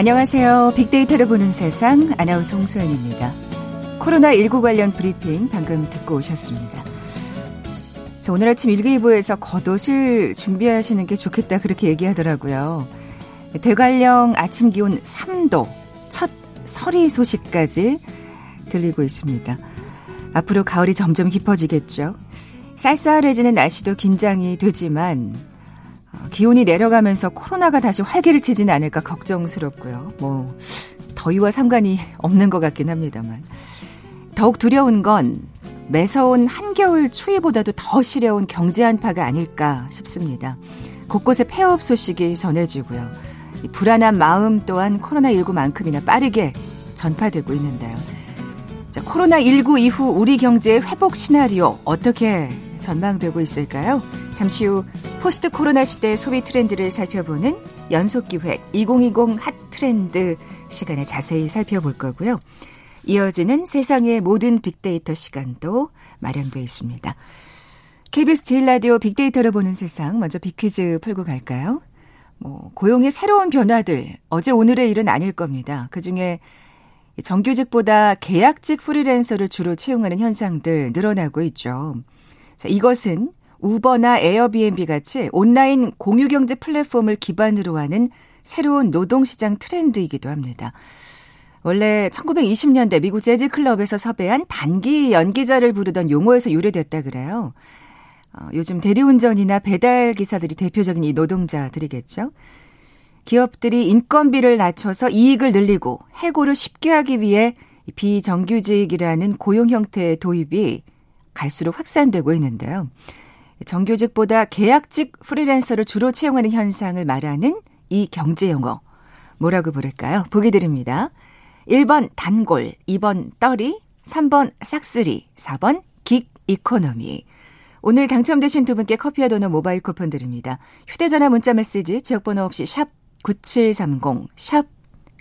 안녕하세요. 빅데이터를 보는 세상 아나운서 홍소연입니다. 코로나19 관련 브리핑 방금 듣고 오셨습니다. 자, 오늘 아침 일기예보에서 겉옷을 준비하시는 게 좋겠다 그렇게 얘기하더라고요. 대관령 아침 기온 3도, 첫 서리 소식까지 들리고 있습니다. 앞으로 가을이 점점 깊어지겠죠. 쌀쌀해지는 날씨도 긴장이 되지만 어, 기온이 내려가면서 코로나가 다시 활기를 치지는 않을까 걱정스럽고요. 뭐 더위와 상관이 없는 것 같긴 합니다만 더욱 두려운 건 매서운 한겨울 추위보다도 더 시려운 경제 한파가 아닐까 싶습니다. 곳곳에 폐업 소식이 전해지고요. 불안한 마음 또한 코로나19만큼이나 빠르게 전파되고 있는데요. 자, 코로나19 이후 우리 경제의 회복 시나리오 어떻게 전망되고 있을까요? 잠시 후 포스트 코로나 시대 소비 트렌드를 살펴보는 연속 기획 2020 hot trend 시간에 자세히 살펴볼 거고요. 이어지는 세상의 모든 빅데이터 시간도 마련되어 있습니다. KBS 제일 라디오 빅데이터를 보는 세상 먼저 빅퀴즈 풀고 갈까요? 뭐 고용의 새로운 변화들 어제 오늘의 일은 아닐 겁니다. 그중에 정규직보다 계약직 프리랜서를 주로 채용하는 현상들 늘어나고 있죠. 자, 이것은 우버나 에어비앤비 같이 온라인 공유경제 플랫폼을 기반으로 하는 새로운 노동시장 트렌드이기도 합니다. 원래 1920년대 미국 재즈 클럽에서 섭외한 단기 연기자를 부르던 용어에서 유래됐다 그래요. 어, 요즘 대리운전이나 배달 기사들이 대표적인 이 노동자들이겠죠. 기업들이 인건비를 낮춰서 이익을 늘리고 해고를 쉽게 하기 위해 비정규직이라는 고용 형태의 도입이 갈수록 확산되고 있는데요. 정규직보다 계약직 프리랜서를 주로 채용하는 현상을 말하는 이 경제 용어 뭐라고 부를까요? 보기 드립니다. 1번 단골, 2번 떨이, 3번 싹쓸이, 4번 gig economy. 오늘 당첨되신 두 분께 커피와 도넛 모바일 쿠폰 드립니다. 휴대전화 문자 메시지 지역번호 없이 샵 9730, 샵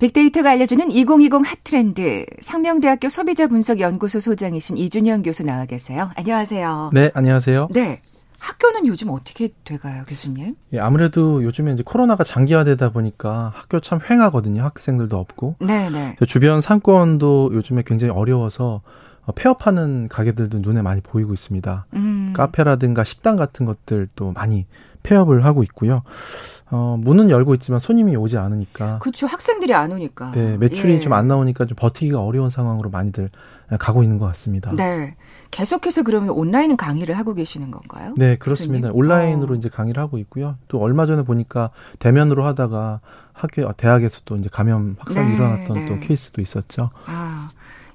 빅데이터가 알려주는 2020 핫트렌드 상명대학교 소비자 분석 연구소 소장이신 이준현 교수 나와 계세요. 안녕하세요. 네, 안녕하세요. 네. 학교는 요즘 어떻게 돼가요, 교수님? 예, 아무래도 요즘에 이제 코로나가 장기화되다 보니까 학교 참 횡하거든요. 학생들도 없고. 네, 네. 주변 상권도 요즘에 굉장히 어려워서 폐업하는 가게들도 눈에 많이 보이고 있습니다. 음. 카페라든가 식당 같은 것들도 많이 폐업을 하고 있고요. 어, 문은 열고 있지만 손님이 오지 않으니까. 그렇죠. 학생들이 안 오니까. 네, 매출이 예. 좀안 나오니까 좀 버티기가 어려운 상황으로 많이들 가고 있는 것 같습니다. 네. 계속해서 그러면 온라인 강의를 하고 계시는 건가요? 네, 그렇습니다. 교수님? 온라인으로 어. 이제 강의를 하고 있고요. 또 얼마 전에 보니까 대면으로 하다가 학교 대학에서 또 이제 감염 확산이 네, 일어났던 네. 또 케이스도 있었죠. 아.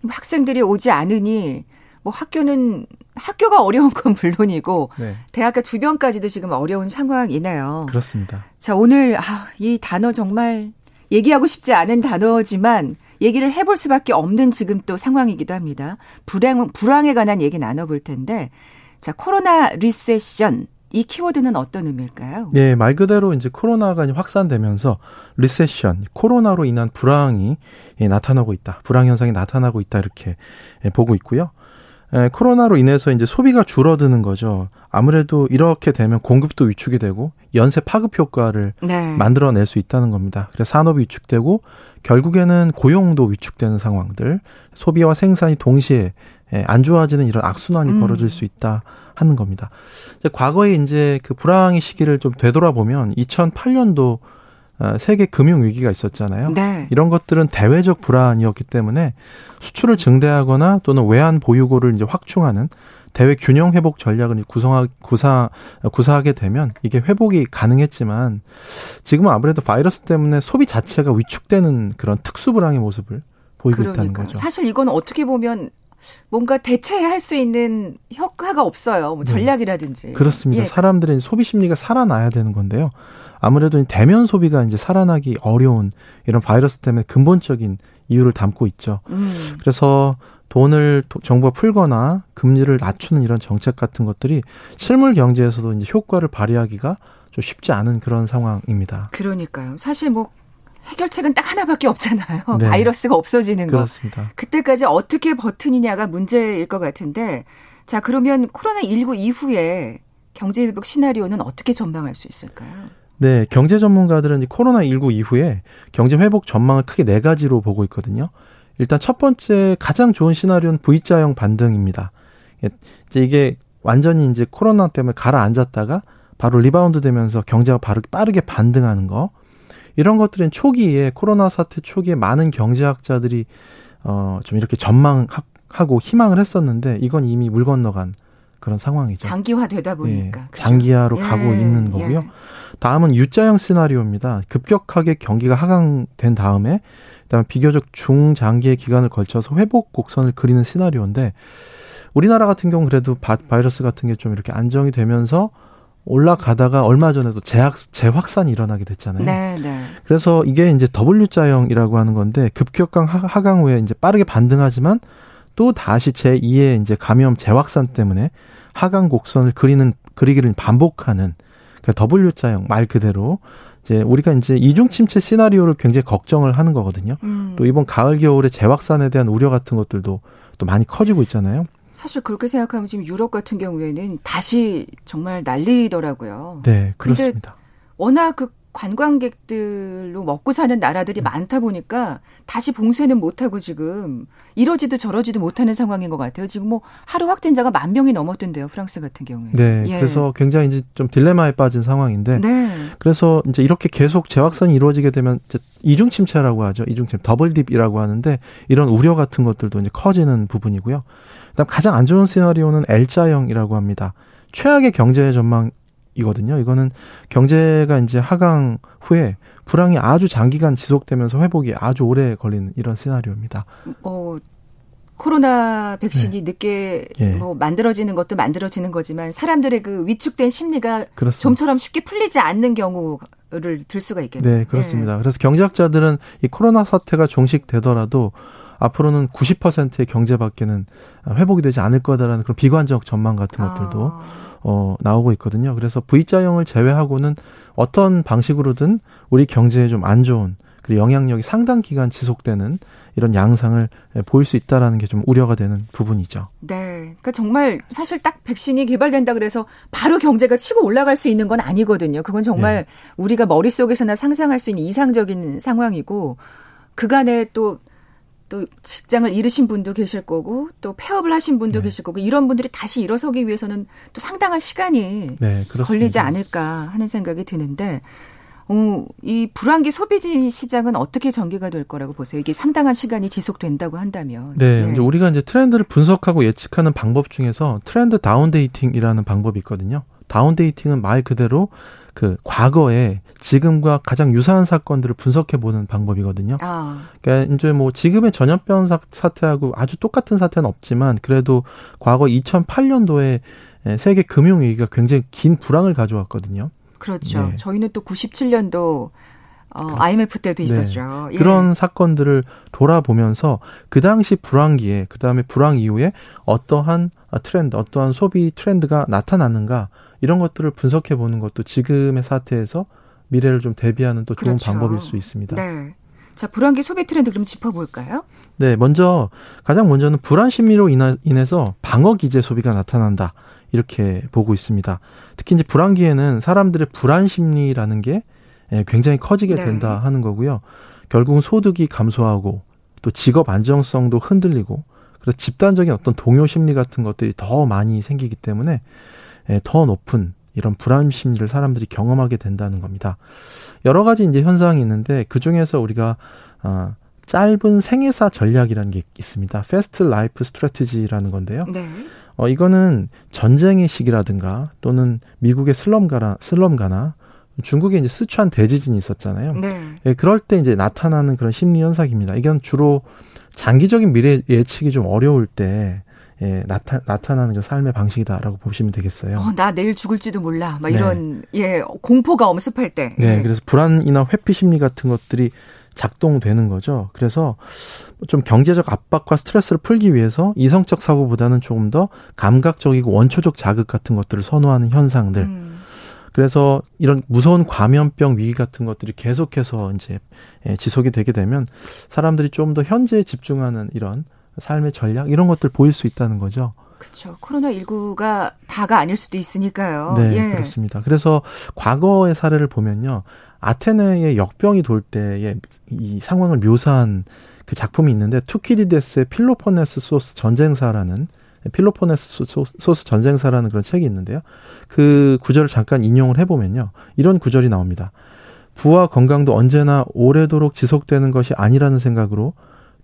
학생들이 오지 않으니 뭐 학교는 학교가 어려운 건 물론이고 네. 대학교 주변까지도 지금 어려운 상황이네요. 그렇습니다. 자, 오늘 아, 이 단어 정말 얘기하고 싶지 않은 단어지만 얘기를 해볼 수밖에 없는 지금 또 상황이기도 합니다. 불황, 불황에 관한 얘기 나눠볼 텐데, 자, 코로나 recession. 이 키워드는 어떤 의미일까요? 네, 말 그대로 이제 코로나가 확산되면서 recession, 코로나로 인한 불황이 나타나고 있다. 불황 현상이 나타나고 있다. 이렇게 보고 있고요. 에, 코로나로 인해서 이제 소비가 줄어드는 거죠. 아무래도 이렇게 되면 공급도 위축이 되고 연쇄 파급 효과를 네. 만들어낼 수 있다는 겁니다. 그래서 산업이 위축되고 결국에는 고용도 위축되는 상황들, 소비와 생산이 동시에 안 좋아지는 이런 악순환이 음. 벌어질 수 있다 하는 겁니다. 이제 과거에 이제 그 불황의 시기를 좀 되돌아보면 2008년도 어, 세계 금융 위기가 있었잖아요. 네. 이런 것들은 대외적 불안이었기 때문에 수출을 증대하거나 또는 외환 보유고를 이제 확충하는 대외 균형 회복 전략을 구성하 구사 구사하게 되면 이게 회복이 가능했지만 지금은 아무래도 바이러스 때문에 소비 자체가 위축되는 그런 특수 불황의 모습을 보이고 그러니까요. 있다는 거죠. 사실 이건 어떻게 보면 뭔가 대체할 수 있는 효과가 없어요. 뭐 네. 전략이라든지. 네. 그렇습니다. 예. 사람들의 소비 심리가 살아나야 되는 건데요. 아무래도 대면 소비가 이제 살아나기 어려운 이런 바이러스 때문에 근본적인 이유를 담고 있죠. 음. 그래서 돈을 정부가 풀거나 금리를 낮추는 이런 정책 같은 것들이 실물 경제에서도 이제 효과를 발휘하기가 좀 쉽지 않은 그런 상황입니다. 그러니까요. 사실 뭐 해결책은 딱 하나밖에 없잖아요. 네. 바이러스가 없어지는 거. 그렇습니다. 그때까지 어떻게 버티느냐가 문제일 것 같은데 자, 그러면 코로나19 이후에 경제 회복 시나리오는 어떻게 전망할 수 있을까요? 네, 경제 전문가들은 코로나19 이후에 경제 회복 전망을 크게 네 가지로 보고 있거든요. 일단 첫 번째 가장 좋은 시나리오는 V자형 반등입니다. 이제 이게 완전히 이제 코로나 때문에 가라앉았다가 바로 리바운드 되면서 경제가 바로 빠르게 반등하는 거. 이런 것들은 초기에 코로나 사태 초기에 많은 경제학자들이 어 좀 이렇게 전망하고 희망을 했었는데 이건 이미 물 건너간 그런 상황이죠. 장기화되다 보니까 네, 장기화로 예, 가고 있는 거고요. 예. 다음은 U자형 시나리오입니다. 급격하게 경기가 하강된 다음에 그다음에 비교적 중장기의 기간을 걸쳐서 회복 곡선을 그리는 시나리오인데 우리나라 같은 경우 그래도 바, 바이러스 같은 게 좀 이렇게 안정이 되면서 올라가다가 얼마 전에도 재학, 재확산이 일어나게 됐잖아요. 네, 네. 그래서 이게 이제 W자형이라고 하는 건데 급격한 하 강 후에 이제 빠르게 반등하지만 또 다시 제2의 이제 감염 재확산 때문에 하강 곡선을 그리는 그리기를 반복하는 그 W자형 말 그대로 이제 우리가 이제 이중 침체 시나리오를 굉장히 걱정을 하는 거거든요. 음. 또 이번 가을 겨울에 재확산에 대한 우려 같은 것들도 또 많이 커지고 있잖아요. 사실 그렇게 생각하면 지금 유럽 같은 경우에는 다시 정말 난리더라고요. 네, 그렇습니다. 워낙 그 관광객들로 먹고 사는 나라들이 네. 많다 보니까 다시 봉쇄는 못하고 지금 이러지도 저러지도 못하는 상황인 것 같아요. 지금 뭐 하루 확진자가 만 명이 넘었던데요. 프랑스 같은 경우에. 네. 예. 그래서 굉장히 이제 좀 딜레마에 빠진 상황인데. 네. 그래서 이제 이렇게 계속 재확산이 이루어지게 되면 이제 이중 침체라고 하죠. 이중 침체, double dip이라고 하는데 이런 우려 같은 것들도 이제 커지는 부분이고요. 그다음 가장 안 좋은 시나리오는 L자형이라고 합니다. 최악의 경제 전망 이거든요. 이거는 경제가 이제 하강 후에 불황이 아주 장기간 지속되면서 회복이 아주 오래 걸리는 이런 시나리오입니다. 어, 코로나 백신이 네. 늦게 예. 뭐 만들어지는 것도 만들어지는 거지만 사람들의 그 위축된 심리가 그렇습니다. 좀처럼 쉽게 풀리지 않는 경우를 들 수가 있겠네요. 네, 그렇습니다. 예. 그래서 경제학자들은 이 코로나 사태가 종식되더라도 앞으로는 90%의 경제밖에는 회복이 되지 않을 거다라는 그런 비관적 전망 같은 것들도 아. 어, 나오고 있거든요. 그래서 V자형을 제외하고는 어떤 방식으로든 우리 경제에 좀 안 좋은 그리고 영향력이 상당 기간 지속되는 이런 양상을 보일 수 있다라는 게 좀 우려가 되는 부분이죠. 네. 그러니까 정말 사실 딱 백신이 개발된다 그래서 바로 경제가 치고 올라갈 수 있는 건 아니거든요. 그건 정말 네. 우리가 머릿속에서나 상상할 수 있는 이상적인 상황이고 그간에 또 또 직장을 잃으신 분도 계실 거고 또 폐업을 하신 분도 네. 계실 거고 이런 분들이 다시 일어서기 위해서는 또 상당한 시간이 네, 걸리지 않을까 하는 생각이 드는데 어, 이 불황기 소비자 시장은 어떻게 전개가 될 거라고 보세요? 이게 상당한 시간이 지속된다고 한다면. 네, 네. 이제 우리가 이제 트렌드를 분석하고 예측하는 방법 중에서 trend down dating이라는 방법이 있거든요. down dating은 말 그대로 그 과거에 지금과 가장 유사한 사건들을 분석해 보는 방법이거든요. 아. 그러니까 이제 뭐 지금의 전염병 사태하고 아주 똑같은 사태는 없지만 그래도 과거 2008년도에 세계 금융 위기가 굉장히 긴 불황을 가져왔거든요. 그렇죠. 네. 저희는 또 97년도 어, IMF 때도 네. 있었죠. 네. 예. 그런 사건들을 돌아보면서 그 당시 불황기에 그 다음에 불황 이후에 어떠한 트렌드, 어떠한 소비 트렌드가 나타났는가 이런 것들을 분석해 보는 것도 지금의 사태에서 미래를 좀 대비하는 또 좋은 그렇죠. 방법일 수 있습니다. 네. 자, 불안기 소비 트렌드 그럼 짚어볼까요? 네, 먼저 가장 먼저는 불안 심리로 인해서 방어 기제 소비가 나타난다 이렇게 보고 있습니다. 특히 이제 불안기에는 사람들의 불안 심리라는 게 예, 굉장히 커지게 네. 된다 네. 하는 거고요. 결국은 소득이 감소하고 또 직업 안정성도 흔들리고 그래서 집단적인 어떤 동요 심리 같은 것들이 더 많이 생기기 때문에 예, 더 높은 이런 불안 심리를 사람들이 경험하게 된다는 겁니다. 여러 가지 이제 현상이 있는데 그 중에서 우리가 어, 짧은 생애사 전략이라는 게 있습니다. fast life strategy라는 건데요. 네. 어, 이거는 전쟁의 시기라든가 또는 미국의 슬럼가나 슬럼가나 중국에 이제 쓰촨 대지진이 있었잖아요. 네. 예, 그럴 때 이제 나타나는 그런 심리 현상입니다. 이건 주로 장기적인 미래 예측이 좀 어려울 때 예, 나타, 나타나는 그 삶의 방식이다라고 보시면 되겠어요. 어, 나 내일 죽을지도 몰라. 막 네. 이런, 예, 공포가 엄습할 때. 네, 예. 그래서 불안이나 회피 심리 같은 것들이 작동되는 거죠. 그래서 좀 경제적 압박과 스트레스를 풀기 위해서 이성적 사고보다는 조금 더 감각적이고 원초적 자극 같은 것들을 선호하는 현상들. 음. 그래서 이런 무서운 과면병 위기 같은 것들이 계속해서 이제 예, 지속이 되게 되면 사람들이 좀 더 현재에 집중하는 이런 삶의 전략 이런 것들 보일 수 있다는 거죠. 그렇죠. 코로나 19가 다가 아닐 수도 있으니까요. 네, 예. 그렇습니다. 그래서 과거의 사례를 보면요. 아테네의 역병이 돌 때의 이 상황을 묘사한 그 작품이 있는데 투키디데스의 펠로폰네소스 전쟁사라는 펠로폰네소스 전쟁사라는 그런 책이 있는데요. 그 구절을 잠깐 인용을 해보면요. 이런 구절이 나옵니다. 부와 건강도 언제나 오래도록 지속되는 것이 아니라는 생각으로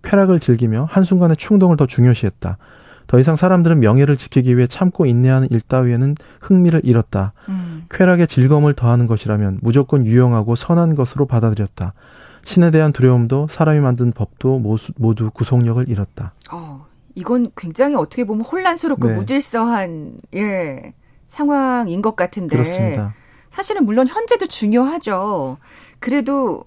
쾌락을 즐기며 한순간의 충동을 더 중요시했다. 더 이상 사람들은 명예를 지키기 위해 참고 인내하는 일 따위에는 흥미를 잃었다. 음. 쾌락의 즐거움을 더하는 것이라면 무조건 유용하고 선한 것으로 받아들였다. 신에 대한 두려움도 사람이 만든 법도 모두 구속력을 잃었다. 어, 이건 굉장히 어떻게 보면 혼란스럽고 네. 무질서한 예 상황인 것 같은데. 그렇습니다. 사실은 물론 현재도 중요하죠. 그래도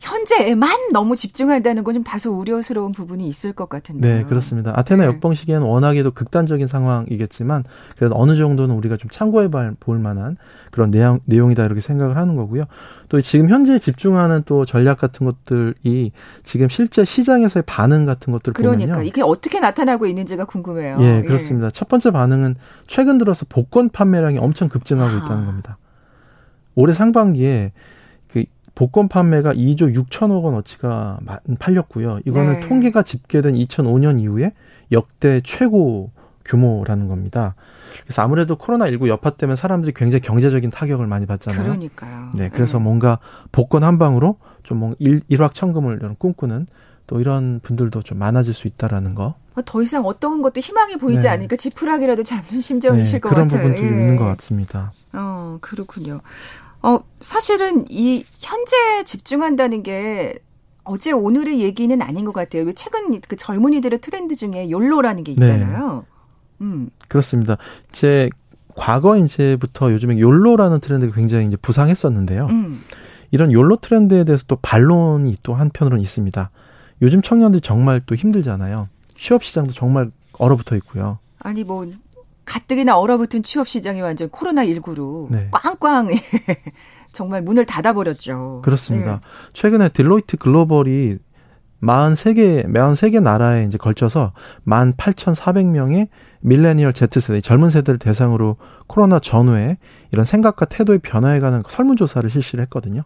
현재에만 너무 집중한다는 건 좀 다소 우려스러운 부분이 있을 것 같은데. 네, 그렇습니다. 아테네 네. 역병 시기에는 워낙에도 극단적인 상황이겠지만 그래도 어느 정도는 우리가 좀 참고해 볼 만한 그런 내용, 내용이다 이렇게 생각을 하는 거고요. 또 지금 현재 집중하는 또 전략 같은 것들이 지금 실제 시장에서의 반응 같은 것들 그러니까 보면요. 이게 어떻게 나타나고 있는지가 궁금해요. 예, 예. 그렇습니다. 예. 첫 번째 반응은 최근 들어서 복권 판매량이 엄청 급증하고 아. 있다는 겁니다. 올해 상반기에 복권 판매가 2조 6천억 원어치가 팔렸고요. 이거는 네. 통계가 집계된 2005년 이후에 역대 최고 규모라는 겁니다. 그래서 아무래도 코로나19 여파 때문에 사람들이 굉장히 경제적인 타격을 많이 받잖아요. 그러니까요. 네, 그래서 네. 뭔가 복권 한 방으로 좀 일, 일확천금을 꿈꾸는 또 이런 분들도 좀 많아질 수 있다라는 거. 어, 더 이상 어떤 것도 희망이 보이지 네. 않으니까 지푸라기라도 잡는 심정이실 네, 것 그런 같아요. 그런 부분도 예. 있는 것 같습니다. 어, 그렇군요. 어, 사실은 이 현재 집중한다는 게 어제 오늘의 얘기는 아닌 것 같아요. 최근 그 젊은이들의 트렌드 중에 욜로라는 게 있잖아요. 네. 음. 그렇습니다. 제 과거 이제부터 요즘에 욜로라는 트렌드가 굉장히 이제 부상했었는데요. 음. 이런 욜로 트렌드에 대해서 또 반론이 또 한편으로는 있습니다. 요즘 청년들이 정말 또 힘들잖아요. 취업 시장도 정말 얼어붙어 있고요. 아니 뭐 가뜩이나 얼어붙은 취업 시장이 완전 코로나 19로 네. 꽝꽝 정말 문을 닫아버렸죠. 그렇습니다. 네. 최근에 딜로이트 글로벌이 43개, 43개 나라에 이제 걸쳐서 18,400명의 밀레니얼 Z세대, 젊은 세대를 대상으로 코로나 전후에 이런 생각과 태도의 변화에 관한 설문조사를 실시를 했거든요.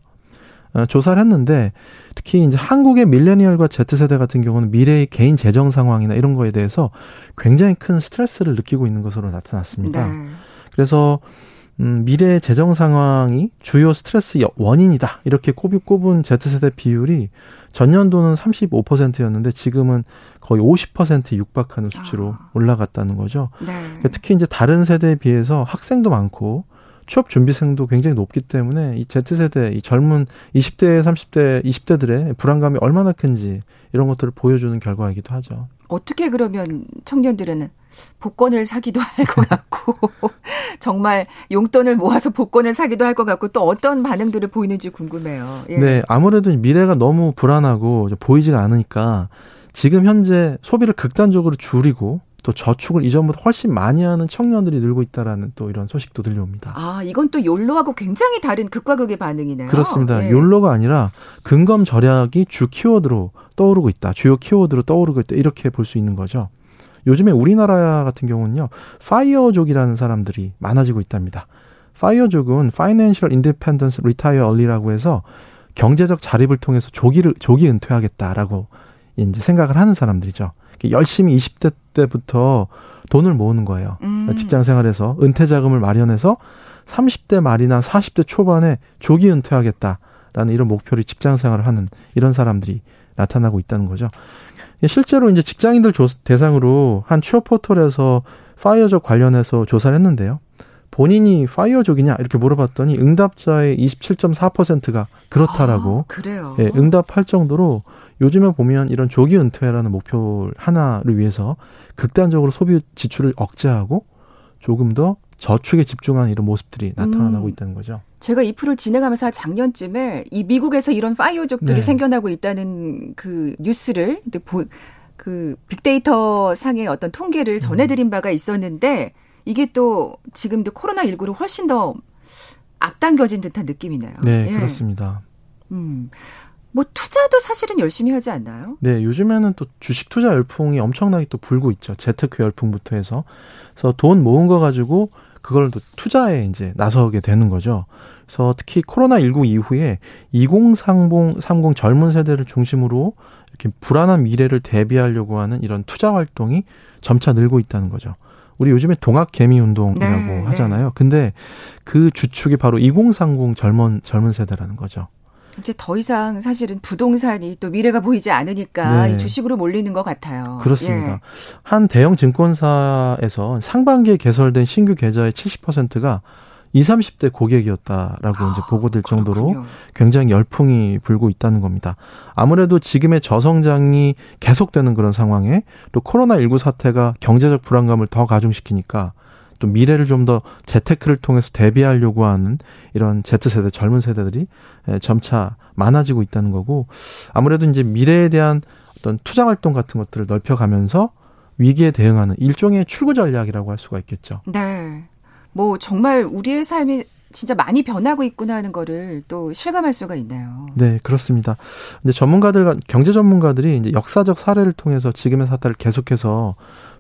어, 조사를 했는데 특히 이제 한국의 밀레니얼과 Z세대 같은 경우는 미래의 개인 재정 상황이나 이런 거에 대해서 굉장히 큰 스트레스를 느끼고 있는 것으로 나타났습니다. 네. 그래서 음, 미래의 재정 상황이 주요 스트레스 원인이다. 이렇게 꼽은 Z세대 비율이 전년도는 35%였는데 지금은 거의 50%에 육박하는 수치로 아. 올라갔다는 거죠. 네. 그러니까 특히 이제 다른 세대에 비해서 학생도 많고 취업 준비생도 굉장히 높기 때문에 이 Z세대, 이 젊은 20대, 30대, 20대들의 불안감이 얼마나 큰지 이런 것들을 보여주는 결과이기도 하죠. 어떻게 그러면 청년들은 복권을 사기도 할 것 같고 정말 용돈을 모아서 복권을 사기도 할 것 같고 또 어떤 반응들을 보이는지 궁금해요. 예. 네, 아무래도 미래가 너무 불안하고 보이지가 않으니까 지금 현재 소비를 극단적으로 줄이고 또 저축을 이전보다 훨씬 많이 하는 청년들이 늘고 있다라는 또 이런 소식도 들려옵니다. 아, 이건 또 욜로하고 굉장히 다른 극과 극의 반응이네요. 그렇습니다. 예. 욜로가 아니라 근검 절약이 주 키워드로 떠오르고 있다. 주요 키워드로 떠오르고 있다. 이렇게 볼 수 있는 거죠. 요즘에 우리나라 같은 경우는요. 파이어족이라는 사람들이 많아지고 있답니다. 파이어족은 Financial Independence Retire Early라고 해서 경제적 자립을 통해서 조기를 조기 은퇴하겠다라고 이제 생각을 하는 사람들이죠. 열심히 20대 때부터 돈을 모으는 거예요. 음. 직장 생활에서 은퇴 자금을 마련해서 30대 말이나 40대 초반에 조기 은퇴하겠다라는 이런 목표를 직장 생활을 하는 이런 사람들이 나타나고 있다는 거죠. 실제로 이제 직장인들 조, 대상으로 한 취업 포털에서 파이어족 관련해서 조사를 했는데요. 본인이 파이어족이냐 이렇게 물어봤더니 응답자의 27.4%가 그렇다라고 아, 그래요. 예, 응답할 정도로 요즘에 보면 이런 조기 은퇴라는 목표 하나를 위해서 극단적으로 소비 지출을 억제하고 조금 더 저축에 집중하는 이런 모습들이 나타나고 음. 있다는 거죠. 제가 이 프로를 진행하면서 작년쯤에 이 미국에서 이런 파이어족들이 네. 생겨나고 있다는 그 뉴스를 그 빅데이터 상의 어떤 통계를 전해드린 바가 있었는데 이게 또 지금도 코로나19로 훨씬 더 앞당겨진 듯한 느낌이네요. 네, 예. 그렇습니다. 음. 뭐 투자도 사실은 열심히 하지 않나요? 네, 요즘에는 또 주식 투자 열풍이 엄청나게 또 불고 있죠. 재테크 열풍부터 해서. 그래서 돈 모은 거 가지고 그걸 또 투자에 이제 나서게 되는 거죠. 그래서 특히 코로나19 이후에 2030 30 젊은 세대를 중심으로 이렇게 불안한 미래를 대비하려고 하는 이런 투자 활동이 점차 늘고 있다는 거죠. 우리 요즘에 동학 개미 운동이라고 네, 네. 하잖아요. 네. 근데 그 주축이 바로 2030 젊은 젊은 세대라는 거죠. 이제 더 이상 사실은 부동산이 또 미래가 보이지 않으니까 네. 주식으로 몰리는 것 같아요. 그렇습니다. 예. 한 대형 증권사에서 상반기에 개설된 신규 계좌의 70%가 20, 30대 고객이었다라고 아, 이제 보고될 정도로 그렇군요. 굉장히 열풍이 불고 있다는 겁니다. 아무래도 지금의 저성장이 계속되는 그런 상황에 또 코로나19 사태가 경제적 불안감을 더 가중시키니까 또 미래를 좀 더 재테크를 통해서 대비하려고 하는 이런 Z세대 젊은 세대들이 점차 많아지고 있다는 거고 아무래도 이제 미래에 대한 어떤 투자 활동 같은 것들을 넓혀가면서 위기에 대응하는 일종의 출구 전략이라고 할 수가 있겠죠. 네. 뭐 정말 우리의 삶이 진짜 많이 변하고 있구나 하는 거를 또 실감할 수가 있네요. 네, 그렇습니다. 근데 전문가들, 경제 전문가들이 이제 역사적 사례를 통해서 지금의 사태를 계속해서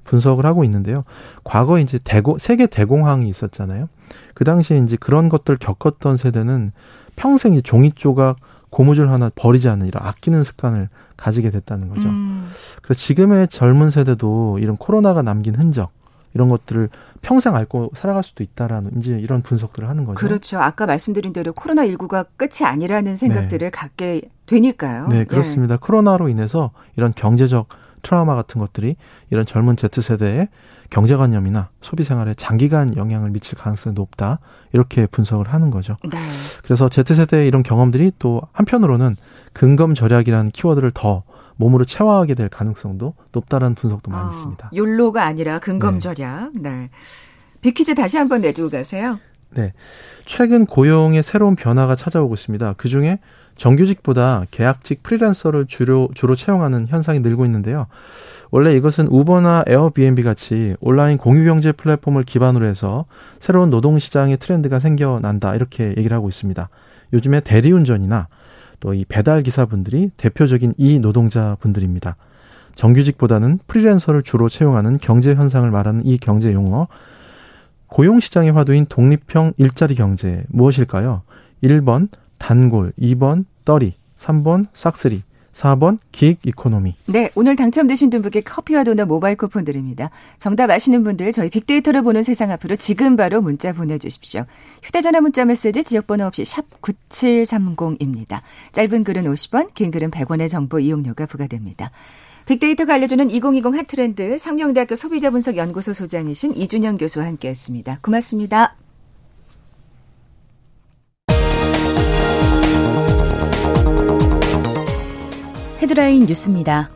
분석을 하고 있는데요. 과거에 이제 대공, 세계 대공황이 있었잖아요. 그 당시에 이제 그런 것들 겪었던 세대는 평생 이 종이 조각 고무줄 하나 버리지 않는 이런 아끼는 습관을 가지게 됐다는 거죠. 음. 그래서 지금의 젊은 세대도 이런 코로나가 남긴 흔적, 이런 것들을 평생 앓고 살아갈 수도 있다라는 이제 이런 분석들을 하는 거죠. 그렇죠. 아까 말씀드린 대로 코로나 19가 끝이 아니라는 생각들을 네. 갖게 되니까요. 네, 그렇습니다. 네. 코로나로 인해서 이런 경제적 트라우마 같은 것들이 이런 젊은 Z세대의 경제관념이나 소비생활에 장기간 영향을 미칠 가능성이 높다. 이렇게 분석을 하는 거죠. 네. 그래서 Z세대의 이런 경험들이 또 한편으로는 근검 절약이라는 키워드를 더 몸으로 체화하게 될 가능성도 높다는 분석도 많이 어, 있습니다. 욜로가 아니라 근검절약. 네. 네. 비퀴즈 다시 한번 내주고 가세요. 네. 최근 고용의 새로운 변화가 찾아오고 있습니다. 그 중에 정규직보다 계약직 프리랜서를 주로, 주로 채용하는 현상이 늘고 있는데요. 원래 이것은 우버나 에어비앤비 같이 온라인 공유경제 플랫폼을 기반으로 해서 새로운 노동시장의 트렌드가 생겨난다. 이렇게 얘기를 하고 있습니다. 요즘에 대리운전이나 또 이 배달 기사분들이 대표적인 이 노동자분들입니다. 정규직보다는 프리랜서를 주로 채용하는 경제 현상을 말하는 이 경제 용어 고용 시장의 화두인 독립형 일자리 경제 무엇일까요? 1번 단골, 2번 떨이, 3번 싹쓸이, 4번 긱 이코노미. 네, 오늘 당첨되신 두 분께 커피와 도넛 모바일 쿠폰 드립니다. 정답 아시는 분들 저희 빅데이터를 보는 세상 앞으로 지금 바로 문자 보내주십시오. 휴대전화 문자 메시지 지역번호 없이 샵 9730입니다. 짧은 글은 50원, 긴 글은 100원의 정보 이용료가 부과됩니다. 빅데이터가 알려주는 2020 핫트렌드 상명대학교 소비자분석연구소 소장이신 이준영 교수와 함께했습니다. 고맙습니다. 헤드라인 뉴스입니다.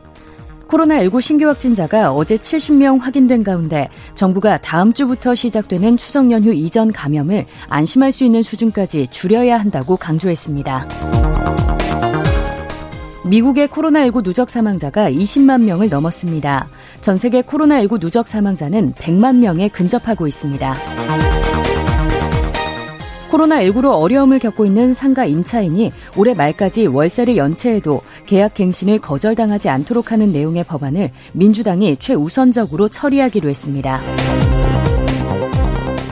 코로나19 신규 확진자가 어제 70명 확인된 가운데 정부가 다음 주부터 시작되는 추석 연휴 이전 감염을 안심할 수 있는 수준까지 줄여야 한다고 강조했습니다. 미국의 코로나19 누적 사망자가 20만 명을 넘었습니다. 전 세계 코로나19 누적 사망자는 100만 명에 근접하고 있습니다. 코로나19로 어려움을 겪고 있는 상가 임차인이 올해 말까지 월세를 연체해도 계약 갱신을 거절당하지 않도록 하는 내용의 법안을 민주당이 최우선적으로 처리하기로 했습니다.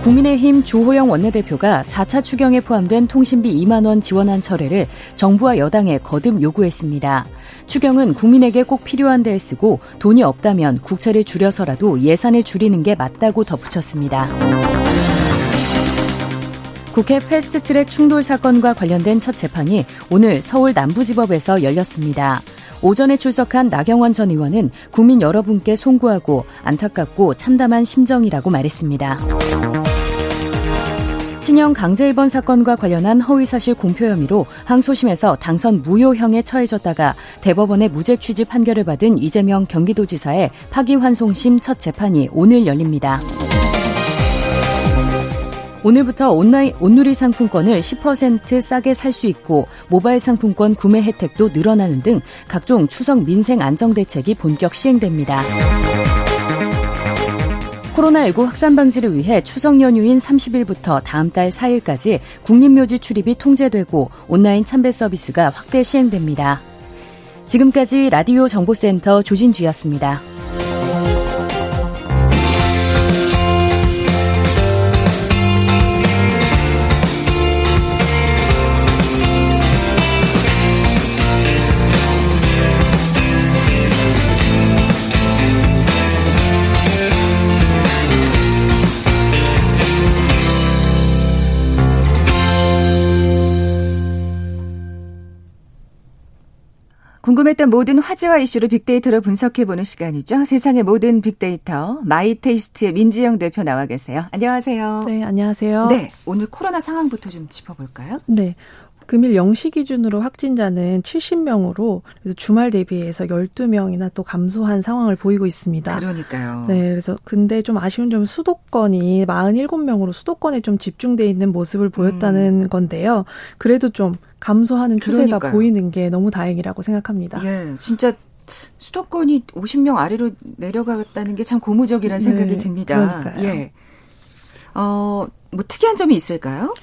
국민의힘 주호영 원내대표가 4차 추경에 포함된 통신비 2만 원 지원안 철회를 정부와 여당에 거듭 요구했습니다. 추경은 국민에게 꼭 필요한 데에 쓰고 돈이 없다면 국채를 줄여서라도 예산을 줄이는 게 맞다고 덧붙였습니다. 국회 패스트트랙 충돌 사건과 관련된 첫 재판이 오늘 서울 남부지법에서 열렸습니다. 오전에 출석한 나경원 전 의원은 국민 여러분께 송구하고 안타깝고 참담한 심정이라고 말했습니다. 박진영 강제 입원 사건과 관련한 허위사실 공표 혐의로 항소심에서 당선 무효형에 처해졌다가 대법원의 무죄 취지 판결을 받은 이재명 경기도지사의 파기환송심 첫 재판이 오늘 열립니다. 오늘부터 온라인 온누리 상품권을 10% 싸게 살 수 있고 모바일 상품권 구매 혜택도 늘어나는 등 각종 추석 민생 안정 대책이 본격 시행됩니다. 코로나19 확산 방지를 위해 추석 연휴인 30일부터 다음 달 4일까지 국립묘지 출입이 통제되고 온라인 참배 서비스가 확대 시행됩니다. 지금까지 라디오 정보센터 조진주였습니다. 궁금했던 모든 화제와 이슈를 빅데이터로 분석해보는 시간이죠. 세상의 모든 빅데이터 마이테이스트의 민지영 대표 나와 계세요. 안녕하세요. 네, 안녕하세요. 네, 오늘 코로나 상황부터 좀 짚어볼까요? 네. 금일 0시 기준으로 확진자는 70명으로 그래서 주말 대비해서 12명이나 또 감소한 상황을 보이고 있습니다. 그러니까요. 네, 그래서 근데 좀 아쉬운 점은 수도권이 47명으로 수도권에 좀 집중돼 있는 모습을 보였다는 음. 건데요. 그래도 좀 감소하는 추세가 그러니까요. 보이는 게 너무 다행이라고 생각합니다. 예, 진짜 수도권이 50명 아래로 내려갔다는 게 참 고무적이라는 생각이 네, 듭니다. 그러니까요. 예. 어, 뭐 특이한 점이 있을까요?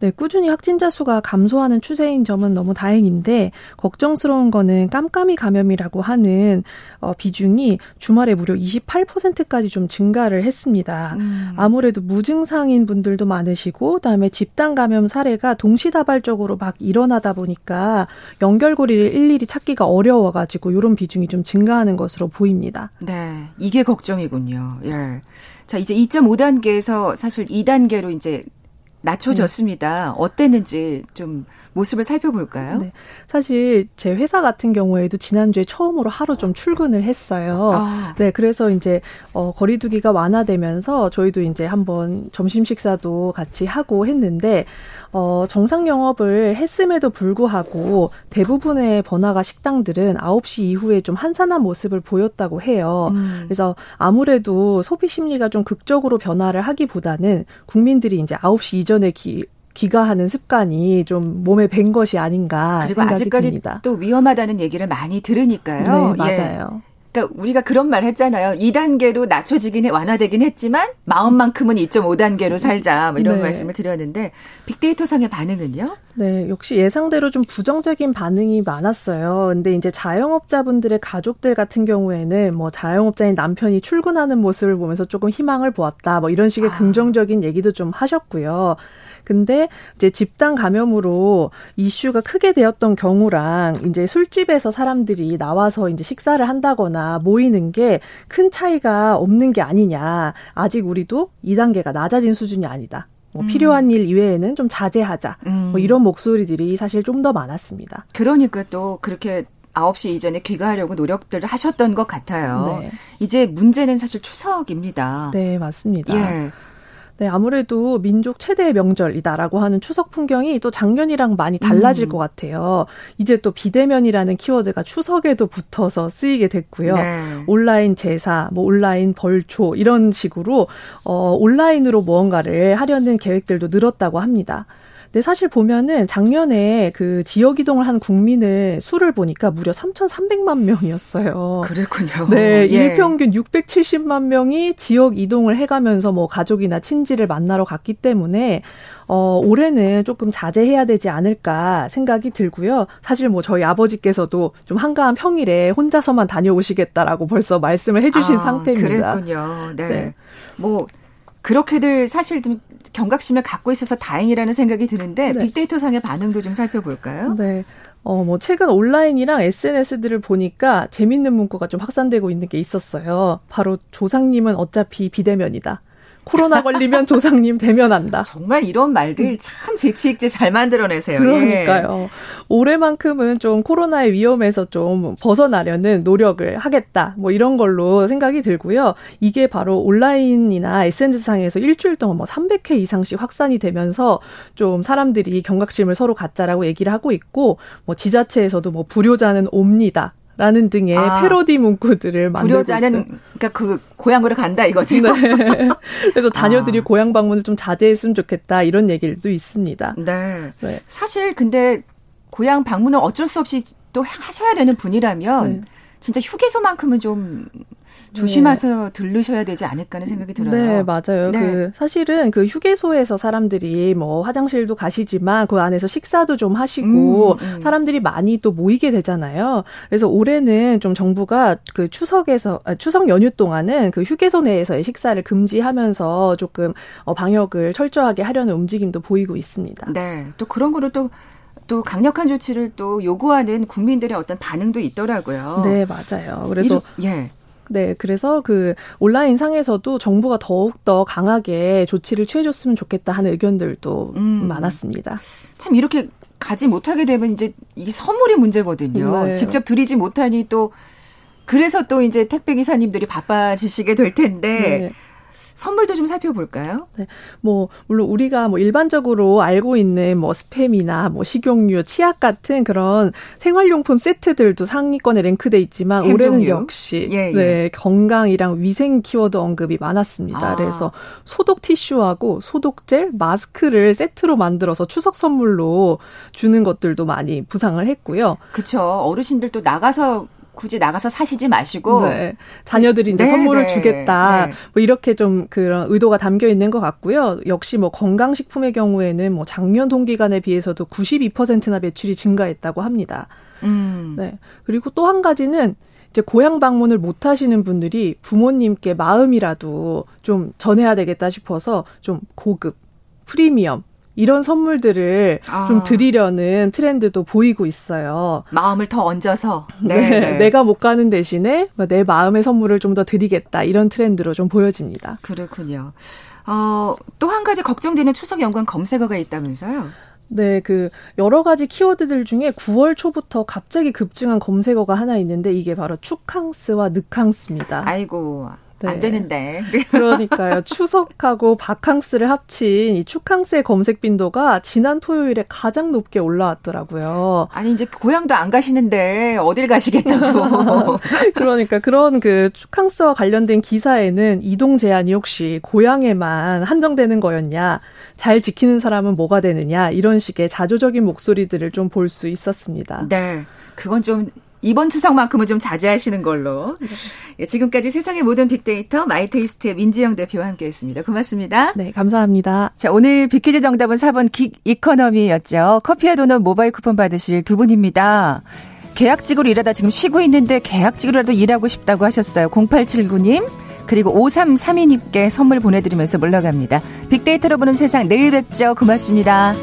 네, 꾸준히 확진자 수가 감소하는 추세인 점은 너무 다행인데 걱정스러운 거는 깜깜이 감염이라고 하는 어, 비중이 주말에 무려 28%까지 좀 증가를 했습니다. 음. 아무래도 무증상인 분들도 많으시고 그다음에 집단 감염 사례가 동시다발적으로 막 일어나다 보니까 연결고리를 일일이 찾기가 어려워 가지고 이런 비중이 좀 증가하는 것으로 보입니다. 네. 이게 걱정이군요. 예. 자, 이제 2.5단계에서 사실 2단계로 이제 낮춰졌습니다. 네. 어땠는지 좀 모습을 살펴볼까요? 네. 사실 제 회사 같은 경우에도 지난주에 처음으로 하루 좀 출근을 했어요. 아. 네, 그래서 이제 어 거리두기가 완화되면서 저희도 이제 한번 점심 식사도 같이 하고 했는데 어, 정상 영업을 했음에도 불구하고 대부분의 번화가 식당들은 9시 이후에 좀 한산한 모습을 보였다고 해요. 음. 그래서 아무래도 소비 심리가 좀 극적으로 변화를 하기보다는 국민들이 이제 9시 이전에 기, 귀가하는 습관이 좀 몸에 밴 것이 아닌가 그리고 아직까지 듭니다. 또 위험하다는 얘기를 많이 들으니까요. 네, 맞아요. 예. 그러니까 우리가 그런 말 했잖아요. 2단계로 낮춰지긴 해, 완화되긴 했지만 마음만큼은 2.5단계로 살자 뭐 이런 네. 말씀을 드렸는데 빅데이터 상의 반응은요? 네, 역시 예상대로 좀 부정적인 반응이 많았어요. 근데 이제 자영업자분들의 가족들 같은 경우에는 뭐 자영업자인 남편이 출근하는 모습을 보면서 조금 희망을 보았다. 뭐 이런 식의 아. 긍정적인 얘기도 좀 하셨고요. 근데 이제 집단 감염으로 이슈가 크게 되었던 경우랑 이제 술집에서 사람들이 나와서 이제 식사를 한다거나 모이는 게 큰 차이가 없는 게 아니냐. 아직 우리도 2단계가 낮아진 수준이 아니다. 뭐 음. 필요한 일 이외에는 좀 자제하자. 음. 뭐 이런 목소리들이 사실 좀 더 많았습니다. 그러니까 또 그렇게 9시 이전에 귀가하려고 노력들을 하셨던 것 같아요. 네. 이제 문제는 사실 추석입니다. 네, 맞습니다. 예. 네, 아무래도 민족 최대의 명절이다라고 하는 추석 풍경이 또 작년이랑 많이 달라질 음. 것 같아요. 이제 또 비대면이라는 키워드가 추석에도 붙어서 쓰이게 됐고요. 네. 온라인 제사, 뭐 온라인 벌초 이런 식으로 어 온라인으로 무언가를 하려는 계획들도 늘었다고 합니다. 근데 사실 보면은 작년에 그 지역 이동을 한 국민의 수를 보니까 무려 3,300만 명이었어요. 그랬군요. 네, 예. 일평균 670만 명이 지역 이동을 해가면서 뭐 가족이나 친지를 만나러 갔기 때문에 어, 올해는 조금 자제해야 되지 않을까 생각이 들고요. 사실 뭐 저희 아버지께서도 좀 한가한 평일에 혼자서만 다녀오시겠다라고 벌써 말씀을 해주신 아, 상태입니다. 그랬군요. 네. 네. 뭐 그렇게들 사실 좀 경각심을 갖고 있어서 다행이라는 생각이 드는데 네. 빅데이터 상의 반응도 좀 살펴볼까요? 네. 어, 뭐, 최근 온라인이랑 SNS들을 보니까 재밌는 문구가 좀 확산되고 있는 게 있었어요. 바로 조상님은 어차피 비대면이다. 코로나 걸리면 조상님 대면한다. 정말 이런 말들 참 재치 있게 잘 만들어내세요. 그러니까요. 예. 올해만큼은 좀 코로나의 위험에서 좀 벗어나려는 노력을 하겠다. 뭐 이런 걸로 생각이 들고요. 이게 바로 온라인이나 SNS상에서 일주일 동안 뭐 300회 이상씩 확산이 되면서 좀 사람들이 경각심을 서로 갖자라고 얘기를 하고 있고 뭐 지자체에서도 뭐 불효자는 옵니다. 라는 등의 아, 패러디 문구들을 만들고 불효자는 있어요. 그러니까 그 고향으로 간다 이거지. 네. 그래서 자녀들이 아. 고향 방문을 좀 자제했으면 좋겠다 이런 얘기도 있습니다. 네. 네. 사실 근데 고향 방문을 어쩔 수 없이 또 하셔야 되는 분이라면 네. 진짜 휴게소만큼은 좀 조심해서 네. 들르셔야 되지 않을까 하는 생각이 들어요. 네, 맞아요. 네. 그 사실은 그 휴게소에서 사람들이 뭐 화장실도 가시지만 그 안에서 식사도 좀 하시고 음, 음. 사람들이 많이 또 모이게 되잖아요. 그래서 올해는 좀 정부가 그 추석에서 아, 추석 연휴 동안은 그 휴게소 내에서의 식사를 금지하면서 조금 어 방역을 철저하게 하려는 움직임도 보이고 있습니다. 네. 또 그런 거를 또또 강력한 조치를 또 요구하는 국민들의 어떤 반응도 있더라고요. 네, 맞아요. 그래서 이러, 예. 네, 그래서 그 온라인 상에서도 정부가 더욱 더 강하게 조치를 취해줬으면 좋겠다 하는 의견들도 음. 많았습니다. 참 이렇게 가지 못하게 되면 이제 이게 선물이 문제거든요. 네. 직접 드리지 못하니 또 그래서 또 이제 택배 기사님들이 바빠지시게 될 텐데 네. 선물도 좀 살펴볼까요? 네. 뭐 물론 우리가 뭐 일반적으로 알고 있는 뭐 스팸이나 뭐 식용유, 치약 같은 그런 생활용품 세트들도 상위권에 랭크돼 있지만 올해는 역시 예, 예. 네, 건강이랑 위생 키워드 언급이 많았습니다. 아. 그래서 소독 티슈하고 소독젤, 마스크를 세트로 만들어서 추석 선물로 주는 것들도 많이 부상을 했고요. 그렇죠. 어르신들도 나가서 굳이 나가서 사시지 마시고 네. 자녀들이 이제 네, 선물을 네. 주겠다. 네. 뭐 이렇게 좀 그런 의도가 담겨 있는 것 같고요. 역시 뭐 건강식품의 경우에는 뭐 작년 동기간에 비해서도 92%나 매출이 증가했다고 합니다. 음. 네. 그리고 또 한 가지는 이제 고향 방문을 못 하시는 분들이 부모님께 마음이라도 좀 전해야 되겠다 싶어서 좀 고급 프리미엄 이런 선물들을 아. 좀 드리려는 트렌드도 보이고 있어요. 마음을 더 얹어서. 네. 네. 내가 못 가는 대신에 뭐내 마음의 선물을 좀 더 드리겠다. 이런 트렌드로 좀 보여집니다. 그렇군요. 어, 또 한 가지 걱정되는 추석 연관 검색어가 있다면서요? 네, 그 여러 가지 키워드들 중에 9월 초부터 갑자기 급증한 검색어가 하나 있는데 이게 바로 축캉스와 늑캉스입니다. 아이고. 네. 안 되는데. 그러니까요. 추석하고 바캉스를 합친 이 축캉스의 검색 빈도가 지난 토요일에 가장 높게 올라왔더라고요. 아니 이제 고향도 안 가시는데 어딜 가시겠다고. 그러니까 그런 그 축캉스와 관련된 기사에는 이동 제한이 혹시 고향에만 한정되는 거였냐, 잘 지키는 사람은 뭐가 되느냐 이런 식의 자조적인 목소리들을 좀 볼 수 있었습니다. 네. 그건 좀 이번 추석만큼은 좀 자제하시는 걸로. 네. 지금까지 세상의 모든 빅데이터 마이테이스트의 민지영 대표와 함께했습니다. 고맙습니다. 네, 감사합니다. 자, 오늘 빅퀴즈 정답은 4번 긱 이코노미였죠. 커피와 도넛 모바일 쿠폰 받으실 두 분입니다. 계약직으로 일하다 지금 쉬고 있는데 계약직으로라도 일하고 싶다고 하셨어요. 0879님. 그리고 5332님께 선물 보내드리면서 물러갑니다. 빅데이터로 보는 세상 내일 뵙죠. 고맙습니다.